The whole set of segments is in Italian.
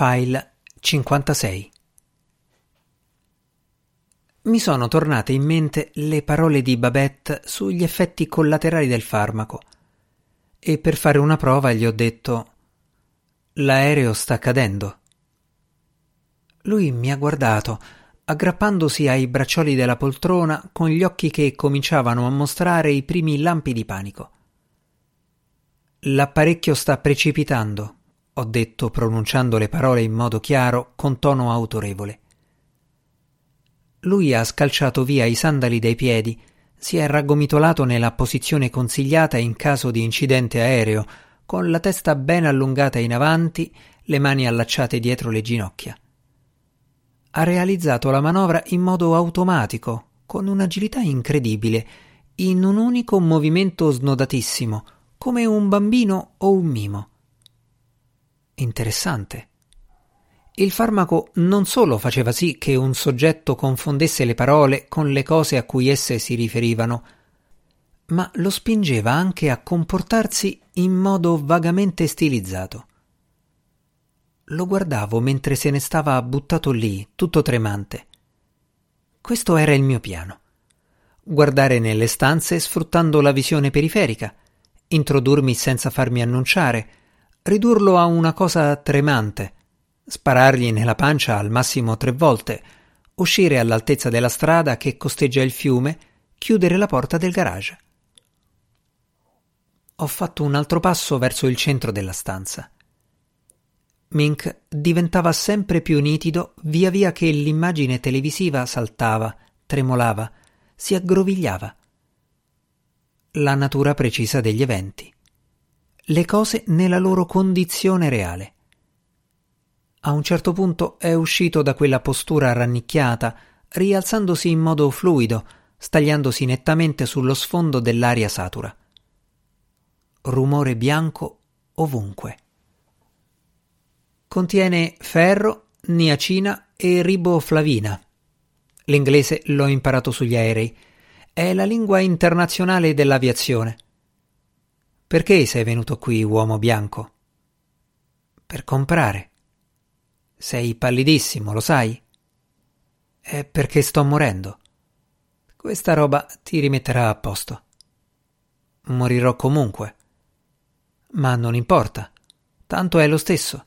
File 56 Mi sono tornate in mente le parole di Babette sugli effetti collaterali del farmaco e per fare una prova gli ho detto L'aereo sta cadendo. Lui mi ha guardato, aggrappandosi ai braccioli della poltrona con gli occhi che cominciavano a mostrare i primi lampi di panico. L'apparecchio sta precipitando, ho detto pronunciando le parole in modo chiaro, con tono autorevole. Lui ha scalciato via i sandali dai piedi, si è raggomitolato nella posizione consigliata in caso di incidente aereo, con la testa ben allungata in avanti, le mani allacciate dietro le ginocchia. Ha realizzato la manovra in modo automatico, con un'agilità incredibile, in un unico movimento snodatissimo, come un bambino o un mimo. Interessante. Il farmaco non solo faceva sì che un soggetto confondesse le parole con le cose a cui esse si riferivano, ma lo spingeva anche a comportarsi in modo vagamente stilizzato. Lo guardavo mentre se ne stava buttato lì, tutto tremante. Questo era il mio piano. Guardare nelle stanze sfruttando la visione periferica, introdurmi senza farmi annunciare, ridurlo a una cosa tremante, sparargli nella pancia al massimo tre volte, uscire all'altezza della strada che costeggia il fiume, chiudere la porta del garage. Ho fatto un altro passo verso il centro della stanza. Mink diventava sempre più nitido via via che l'immagine televisiva saltava, tremolava, si aggrovigliava. La natura precisa degli eventi. Le cose nella loro condizione reale. A un certo punto è uscito da quella postura rannicchiata, rialzandosi in modo fluido, stagliandosi nettamente sullo sfondo dell'aria satura rumore bianco ovunque. Contiene ferro, niacina e riboflavina. L'inglese l'ho imparato sugli aerei. È la lingua internazionale dell'aviazione. Perché sei venuto qui, uomo bianco? Per comprare. Sei pallidissimo, lo sai? È perché sto morendo. Questa roba ti rimetterà a posto. Morirò comunque. Ma non importa, tanto è lo stesso.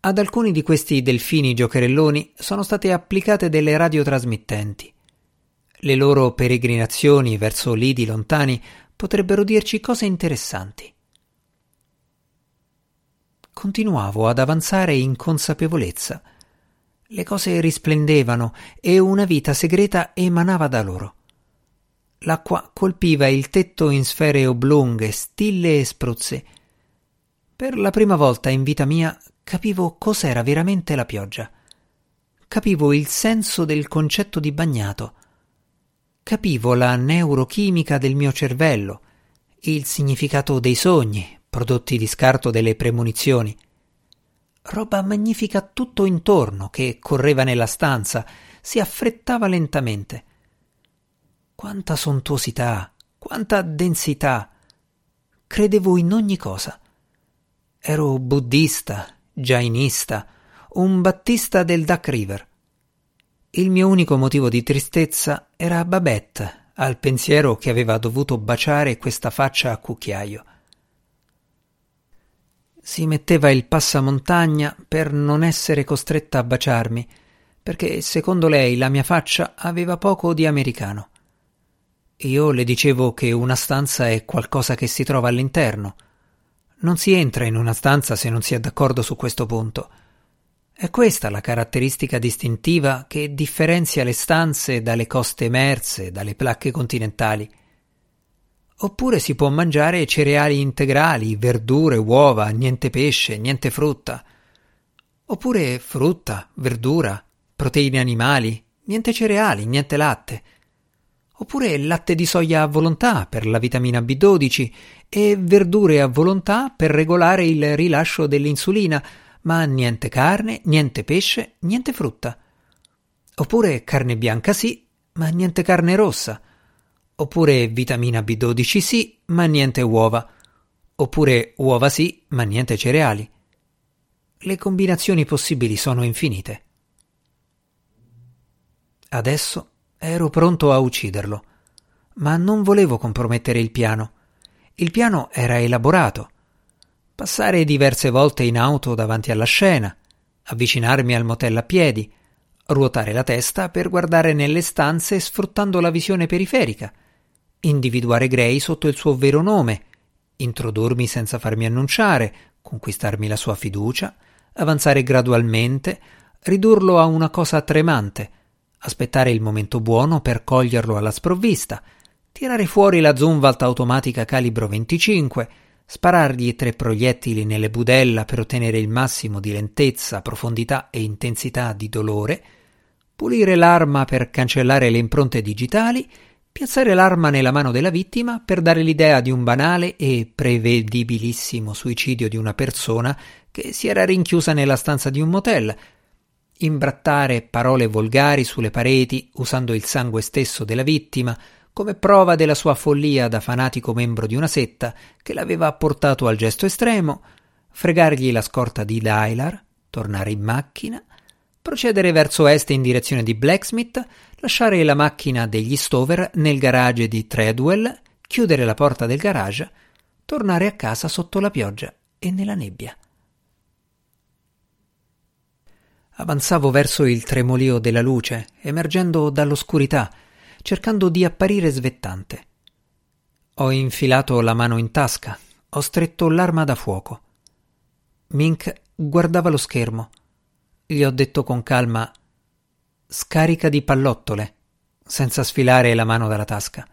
Ad alcuni di questi delfini giocherelloni sono state applicate delle radiotrasmittenti. Le loro peregrinazioni verso lidi lontani potrebbero dirci cose interessanti. Continuavo ad avanzare in consapevolezza. Le cose risplendevano e una vita segreta emanava da loro. L'acqua colpiva il tetto in sfere oblunghe, stille e spruzze. Per la prima volta in vita mia capivo cos'era veramente la pioggia. Capivo il senso del concetto di bagnato. Capivo la neurochimica del mio cervello, il significato dei sogni, prodotti di scarto delle premonizioni. Roba magnifica tutto intorno che correva nella stanza, si affrettava lentamente quanta sontuosità, quanta densità. Credevo in ogni cosa. Ero buddista, jainista, un battista del Duck River. Il mio unico motivo di tristezza era Babette, al pensiero che aveva dovuto baciare questa faccia a cucchiaio. Si metteva il passamontagna per non essere costretta a baciarmi, perché secondo lei la mia faccia aveva poco di americano. Io le dicevo che una stanza è qualcosa che si trova all'interno. Non si entra in una stanza se non si è d'accordo su questo punto. È questa la caratteristica distintiva che differenzia le stanze dalle coste emerse, dalle placche continentali. Oppure si può mangiare cereali integrali, verdure, uova, niente pesce, niente frutta. Oppure frutta, verdura, proteine animali, niente cereali, niente latte oppure latte di soia a volontà per la vitamina B12 e verdure a volontà per regolare il rilascio dell'insulina, ma niente carne, niente pesce, niente frutta. Oppure carne bianca sì, ma niente carne rossa. Oppure vitamina B12 sì, ma niente uova. Oppure uova sì, ma niente cereali. Le combinazioni possibili sono infinite. Adesso ero pronto a ucciderlo, ma non volevo compromettere il piano. Il piano era elaborato. Passare diverse volte in auto davanti alla scena, avvicinarmi al motel a piedi, ruotare la testa per guardare nelle stanze sfruttando la visione periferica, individuare Gray sotto il suo vero nome, introdurmi senza farmi annunciare, conquistarmi la sua fiducia, avanzare gradualmente, ridurlo a una cosa tremante, aspettare il momento buono per coglierlo alla sprovvista, tirare fuori la Zumwalt automatica calibro 25, sparargli tre proiettili nelle budella per ottenere il massimo di lentezza, profondità e intensità di dolore, pulire l'arma per cancellare le impronte digitali, piazzare l'arma nella mano della vittima per dare l'idea di un banale e prevedibilissimo suicidio di una persona che si era rinchiusa nella stanza di un motel, imbrattare parole volgari sulle pareti usando il sangue stesso della vittima come prova della sua follia da fanatico membro di una setta che l'aveva portato al gesto estremo, fregargli la scorta di Dylar, tornare in macchina, procedere verso est in direzione di Blacksmith, lasciare la macchina degli Stover nel garage di Treadwell, chiudere la porta del garage, tornare a casa sotto la pioggia e nella nebbia. Avanzavo verso il tremolio della luce, emergendo dall'oscurità, cercando di apparire svettante. Ho infilato la mano in tasca, ho stretto l'arma da fuoco. Mink guardava lo schermo. Gli ho detto con calma scarica di pallottole, senza sfilare la mano dalla tasca.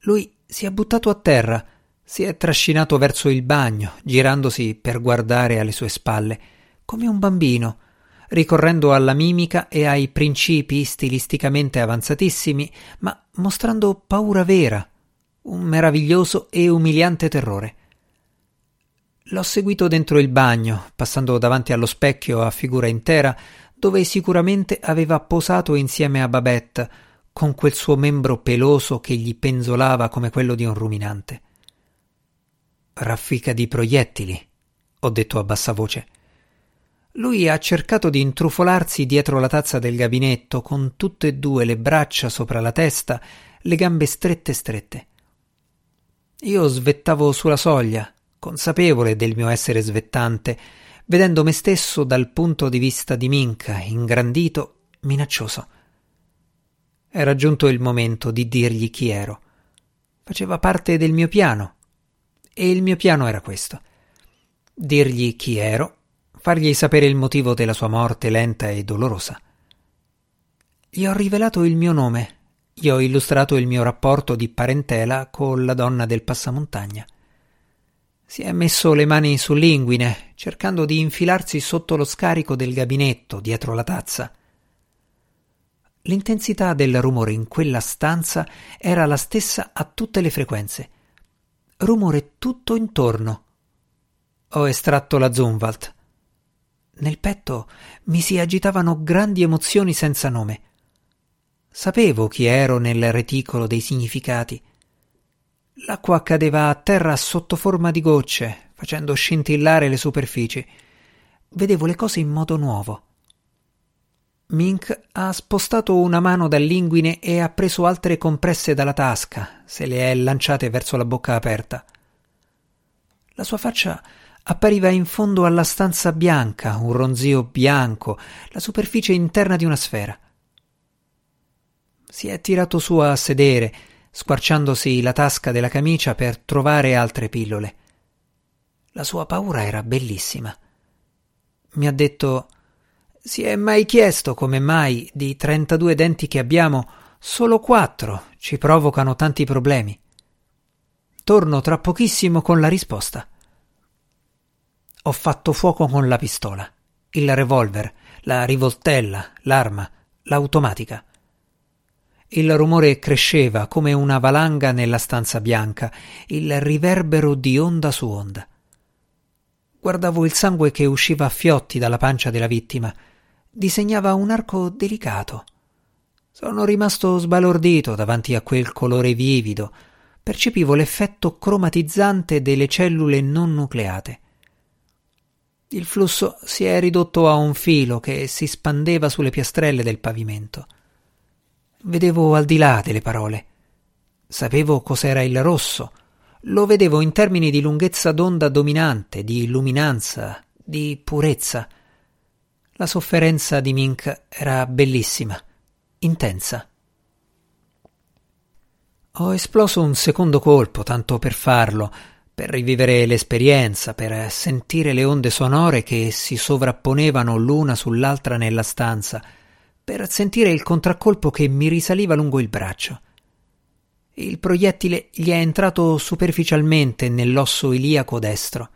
Lui si è buttato a terra, si è trascinato verso il bagno, girandosi per guardare alle sue spalle, come un bambino, ricorrendo alla mimica e ai principi stilisticamente avanzatissimi, ma mostrando paura vera, un meraviglioso e umiliante terrore. L'ho seguito dentro il bagno, passando davanti allo specchio a figura intera, dove sicuramente aveva posato insieme a Babette, con quel suo membro peloso che gli penzolava come quello di un ruminante. Raffica di proiettili, ho detto a bassa voce. Lui ha cercato di intrufolarsi dietro la tazza del gabinetto con tutte e due le braccia sopra la testa, le gambe strette strette. Io svettavo sulla soglia, consapevole del mio essere svettante, vedendo me stesso dal punto di vista di Minca, ingrandito, minaccioso. Era giunto il momento di dirgli chi ero. Faceva parte del mio piano. E il mio piano era questo. Dirgli chi ero fargli sapere il motivo della sua morte lenta e dolorosa. Gli ho rivelato il mio nome, gli ho illustrato il mio rapporto di parentela con la donna del passamontagna. Si è messo le mani sull'inguine, cercando di infilarsi sotto lo scarico del gabinetto, dietro la tazza. L'intensità del rumore in quella stanza era la stessa a tutte le frequenze. Rumore tutto intorno. Ho estratto la Zumwalt. Nel petto mi si agitavano grandi emozioni senza nome. Sapevo chi ero nel reticolo dei significati. L'acqua cadeva a terra sotto forma di gocce, facendo scintillare le superfici. Vedevo le cose in modo nuovo. Mink ha spostato una mano dall'inguine e ha preso altre compresse dalla tasca, se le è lanciate verso la bocca aperta. La sua faccia appariva in fondo alla stanza bianca, un ronzio bianco, la superficie interna di una sfera. Si è tirato su a sedere, squarciandosi la tasca della camicia per trovare altre pillole. La sua paura era bellissima. Mi ha detto Si è mai chiesto come mai di trentadue denti che abbiamo, solo quattro ci provocano tanti problemi? Torno tra pochissimo con la risposta. Ho fatto fuoco con la pistola, il revolver, la rivoltella, l'arma, l'automatica. Il rumore cresceva come una valanga nella stanza bianca, il riverbero di onda su onda. Guardavo il sangue che usciva a fiotti dalla pancia della vittima. Disegnava un arco delicato. Sono rimasto sbalordito davanti a quel colore vivido. Percepivo l'effetto cromatizzante delle cellule non nucleate. Il flusso si è ridotto a un filo che si spandeva sulle piastrelle del pavimento. Vedevo al di là delle parole. Sapevo cos'era il rosso. Lo vedevo in termini di lunghezza d'onda dominante, di illuminanza, di purezza. La sofferenza di Mink era bellissima, intensa. Ho esploso un secondo colpo, tanto per farlo, per rivivere l'esperienza, per sentire le onde sonore che si sovrapponevano l'una sull'altra nella stanza, per sentire il contraccolpo che mi risaliva lungo il braccio. Il proiettile gli è entrato superficialmente nell'osso iliaco destro.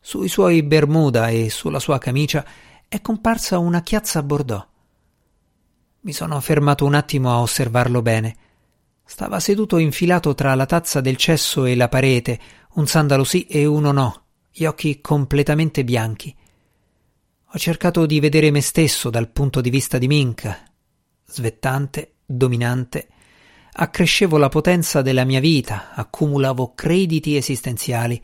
Sui suoi bermuda e sulla sua camicia è comparsa una chiazza bordeaux. Mi sono fermato un attimo a osservarlo bene. Stava seduto infilato tra la tazza del cesso e la parete, un sandalo sì e uno no, gli occhi completamente bianchi. Ho cercato di vedere me stesso dal punto di vista di Minka, svettante, dominante. Accrescevo la potenza della mia vita, accumulavo crediti esistenziali.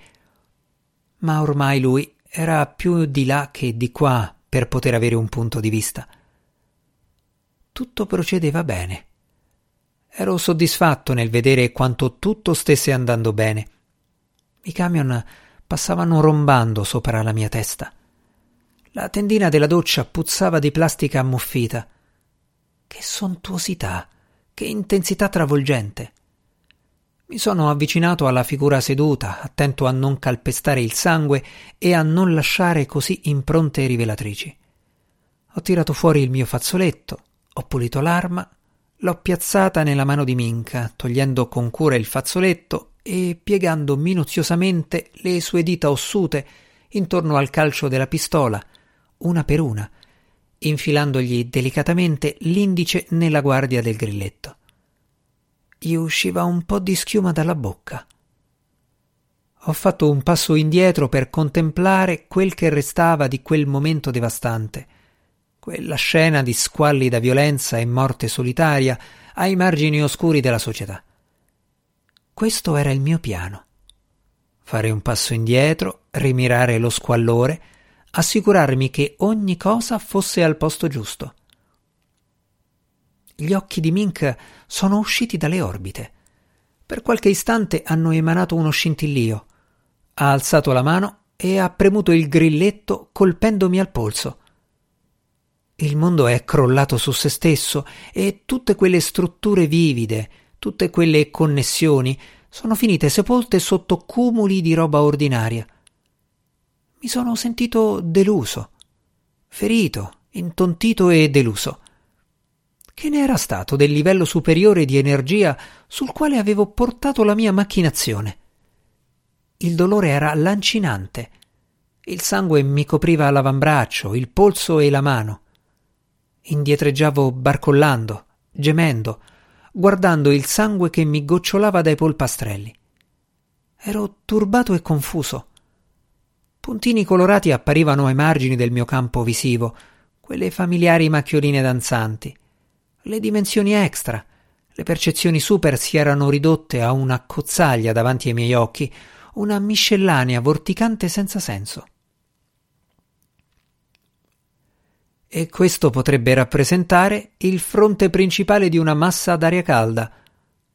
Ma ormai lui era più di là che di qua per poter avere un punto di vista. Tutto procedeva bene. Ero soddisfatto nel vedere quanto tutto stesse andando bene. I camion passavano rombando sopra la mia testa. La tendina della doccia puzzava di plastica ammuffita. Che sontuosità, che intensità travolgente. Mi sono avvicinato alla figura seduta, attento a non calpestare il sangue e a non lasciare così impronte rivelatrici. Ho tirato fuori il mio fazzoletto, ho pulito l'arma, l'ho piazzata nella mano di Minca, togliendo con cura il fazzoletto e piegando minuziosamente le sue dita ossute intorno al calcio della pistola, una per una, infilandogli delicatamente l'indice nella guardia del grilletto gli usciva un po' di schiuma dalla bocca. Ho fatto un passo indietro per contemplare quel che restava di quel momento devastante, quella scena di squallida violenza e morte solitaria ai margini oscuri della società. Questo era il mio piano. Fare un passo indietro, rimirare lo squallore, assicurarmi che ogni cosa fosse al posto giusto. Gli occhi di Mink sono usciti dalle orbite. Per qualche istante hanno emanato uno scintillio. Ha alzato la mano e ha premuto il grilletto colpendomi al polso. Il mondo è crollato su se stesso e tutte quelle strutture vivide, tutte quelle connessioni sono finite sepolte sotto cumuli di roba ordinaria. Mi sono sentito deluso, ferito, intontito e deluso. Che ne era stato del livello superiore di energia sul quale avevo portato la mia macchinazione? Il dolore era lancinante. Il sangue mi copriva l'avambraccio, il polso e la mano. Indietreggiavo barcollando, gemendo, guardando il sangue che mi gocciolava dai polpastrelli. Ero turbato e confuso. Puntini colorati apparivano ai margini del mio campo visivo, quelle familiari macchioline danzanti le dimensioni extra. Le percezioni super si erano ridotte a una cozzaglia davanti ai miei occhi, una miscellanea vorticante senza senso. E questo potrebbe rappresentare il fronte principale di una massa d'aria calda,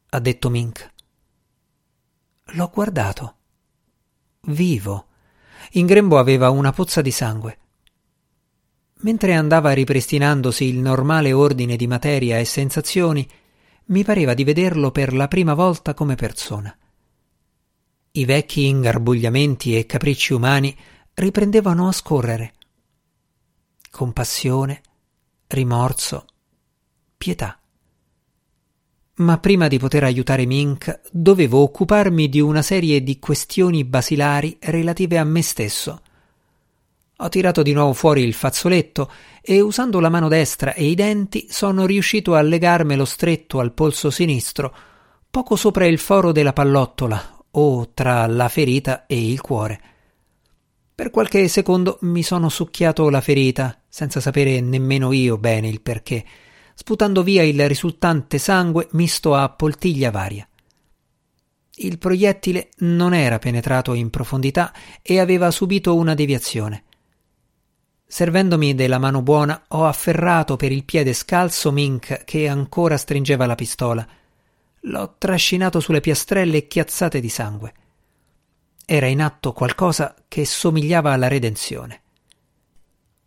ha detto Mink. L'ho guardato. Vivo. In grembo aveva una pozza di sangue. Mentre andava ripristinandosi il normale ordine di materia e sensazioni, mi pareva di vederlo per la prima volta come persona. I vecchi ingarbugliamenti e capricci umani riprendevano a scorrere. Compassione, rimorso, pietà. Ma prima di poter aiutare Mink dovevo occuparmi di una serie di questioni basilari relative a me stesso ho tirato di nuovo fuori il fazzoletto e usando la mano destra e i denti sono riuscito a legarmelo stretto al polso sinistro, poco sopra il foro della pallottola o tra la ferita e il cuore. Per qualche secondo mi sono succhiato la ferita, senza sapere nemmeno io bene il perché, sputando via il risultante sangue misto a poltiglia varia. Il proiettile non era penetrato in profondità e aveva subito una deviazione. Servendomi della mano buona, ho afferrato per il piede scalzo Mink che ancora stringeva la pistola. L'ho trascinato sulle piastrelle chiazzate di sangue. Era in atto qualcosa che somigliava alla redenzione.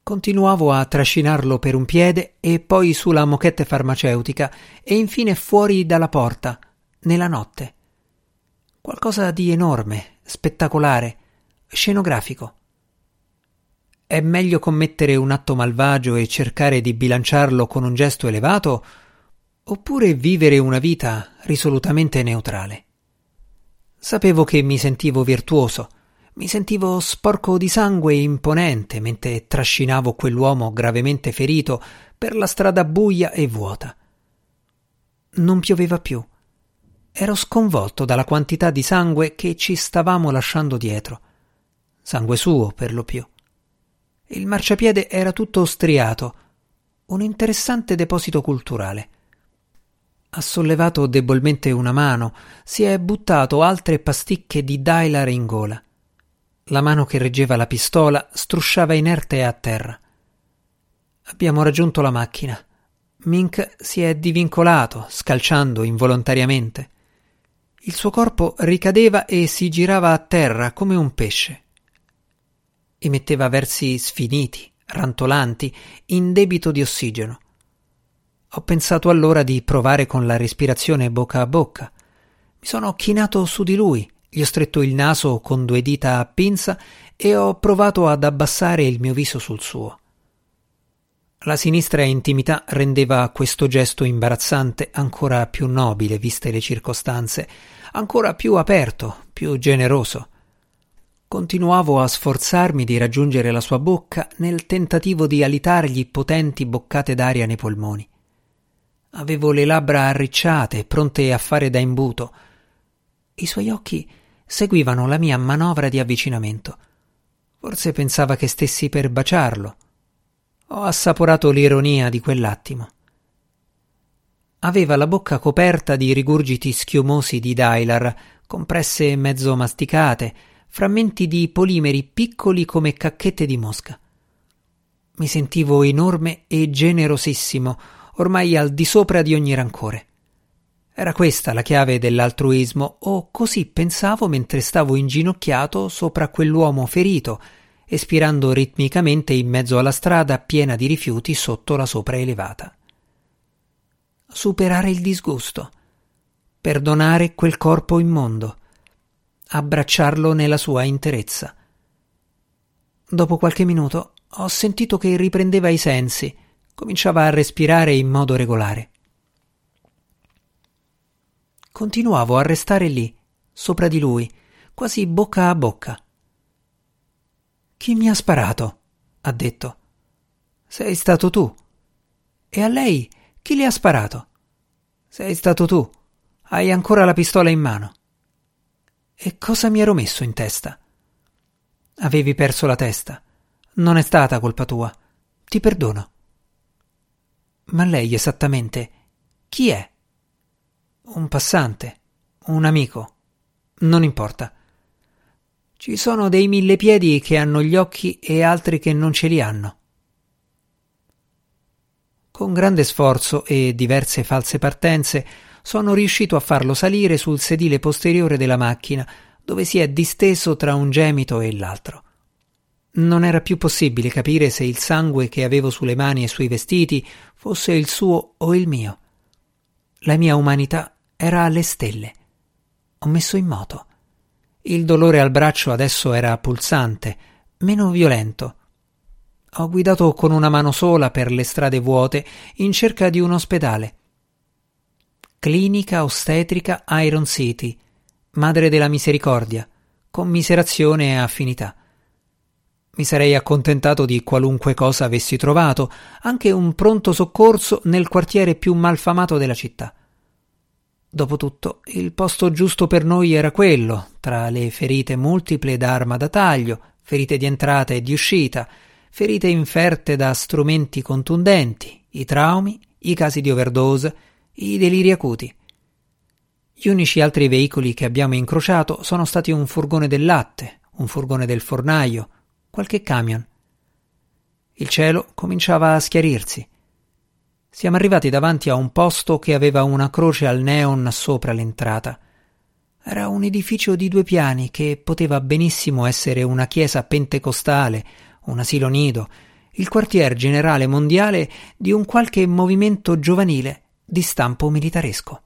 Continuavo a trascinarlo per un piede e poi sulla moquette farmaceutica e infine fuori dalla porta, nella notte. Qualcosa di enorme, spettacolare, scenografico. È meglio commettere un atto malvagio e cercare di bilanciarlo con un gesto elevato, oppure vivere una vita risolutamente neutrale. Sapevo che mi sentivo virtuoso, mi sentivo sporco di sangue e imponente mentre trascinavo quell'uomo gravemente ferito per la strada buia e vuota. Non pioveva più. Ero sconvolto dalla quantità di sangue che ci stavamo lasciando dietro. Sangue suo, per lo più. Il marciapiede era tutto striato, un interessante deposito culturale. Ha sollevato debolmente una mano, si è buttato altre pasticche di Dailar in gola. La mano che reggeva la pistola strusciava inerte a terra. Abbiamo raggiunto la macchina. Mink si è divincolato, scalciando involontariamente. Il suo corpo ricadeva e si girava a terra come un pesce emetteva versi sfiniti, rantolanti, in debito di ossigeno. Ho pensato allora di provare con la respirazione bocca a bocca. Mi sono chinato su di lui, gli ho stretto il naso con due dita a pinza e ho provato ad abbassare il mio viso sul suo. La sinistra intimità rendeva questo gesto imbarazzante ancora più nobile viste le circostanze, ancora più aperto, più generoso. Continuavo a sforzarmi di raggiungere la sua bocca nel tentativo di alitargli potenti boccate d'aria nei polmoni. Avevo le labbra arricciate, pronte a fare da imbuto. I suoi occhi seguivano la mia manovra di avvicinamento. Forse pensava che stessi per baciarlo. Ho assaporato l'ironia di quell'attimo. Aveva la bocca coperta di rigurgiti schiumosi di Dailar, compresse mezzo masticate, frammenti di polimeri piccoli come cacchette di mosca. Mi sentivo enorme e generosissimo, ormai al di sopra di ogni rancore. Era questa la chiave dell'altruismo, o così pensavo mentre stavo inginocchiato sopra quell'uomo ferito, espirando ritmicamente in mezzo alla strada piena di rifiuti sotto la sopraelevata. Superare il disgusto, perdonare quel corpo immondo, abbracciarlo nella sua interezza. Dopo qualche minuto ho sentito che riprendeva i sensi, cominciava a respirare in modo regolare. Continuavo a restare lì, sopra di lui, quasi bocca a bocca. Chi mi ha sparato? ha detto. Sei stato tu. E a lei chi le ha sparato? Sei stato tu. Hai ancora la pistola in mano. E cosa mi ero messo in testa? Avevi perso la testa. Non è stata colpa tua. Ti perdono. Ma lei esattamente chi è? Un passante, un amico. Non importa. Ci sono dei mille piedi che hanno gli occhi e altri che non ce li hanno. Con grande sforzo e diverse false partenze sono riuscito a farlo salire sul sedile posteriore della macchina, dove si è disteso tra un gemito e l'altro. Non era più possibile capire se il sangue che avevo sulle mani e sui vestiti fosse il suo o il mio. La mia umanità era alle stelle. Ho messo in moto. Il dolore al braccio adesso era pulsante, meno violento. Ho guidato con una mano sola per le strade vuote in cerca di un ospedale. Clinica Ostetrica Iron City, Madre della Misericordia, commiserazione e affinità. Mi sarei accontentato di qualunque cosa avessi trovato, anche un pronto soccorso nel quartiere più malfamato della città. Dopotutto, il posto giusto per noi era quello, tra le ferite multiple d'arma da taglio, ferite di entrata e di uscita, ferite inferte da strumenti contundenti, i traumi, i casi di overdose, i deliri acuti. Gli unici altri veicoli che abbiamo incrociato sono stati un furgone del latte, un furgone del fornaio, qualche camion. Il cielo cominciava a schiarirsi. Siamo arrivati davanti a un posto che aveva una croce al neon sopra l'entrata. Era un edificio di due piani che poteva benissimo essere una chiesa pentecostale, un asilo nido, il quartier generale mondiale di un qualche movimento giovanile di stampo militaresco.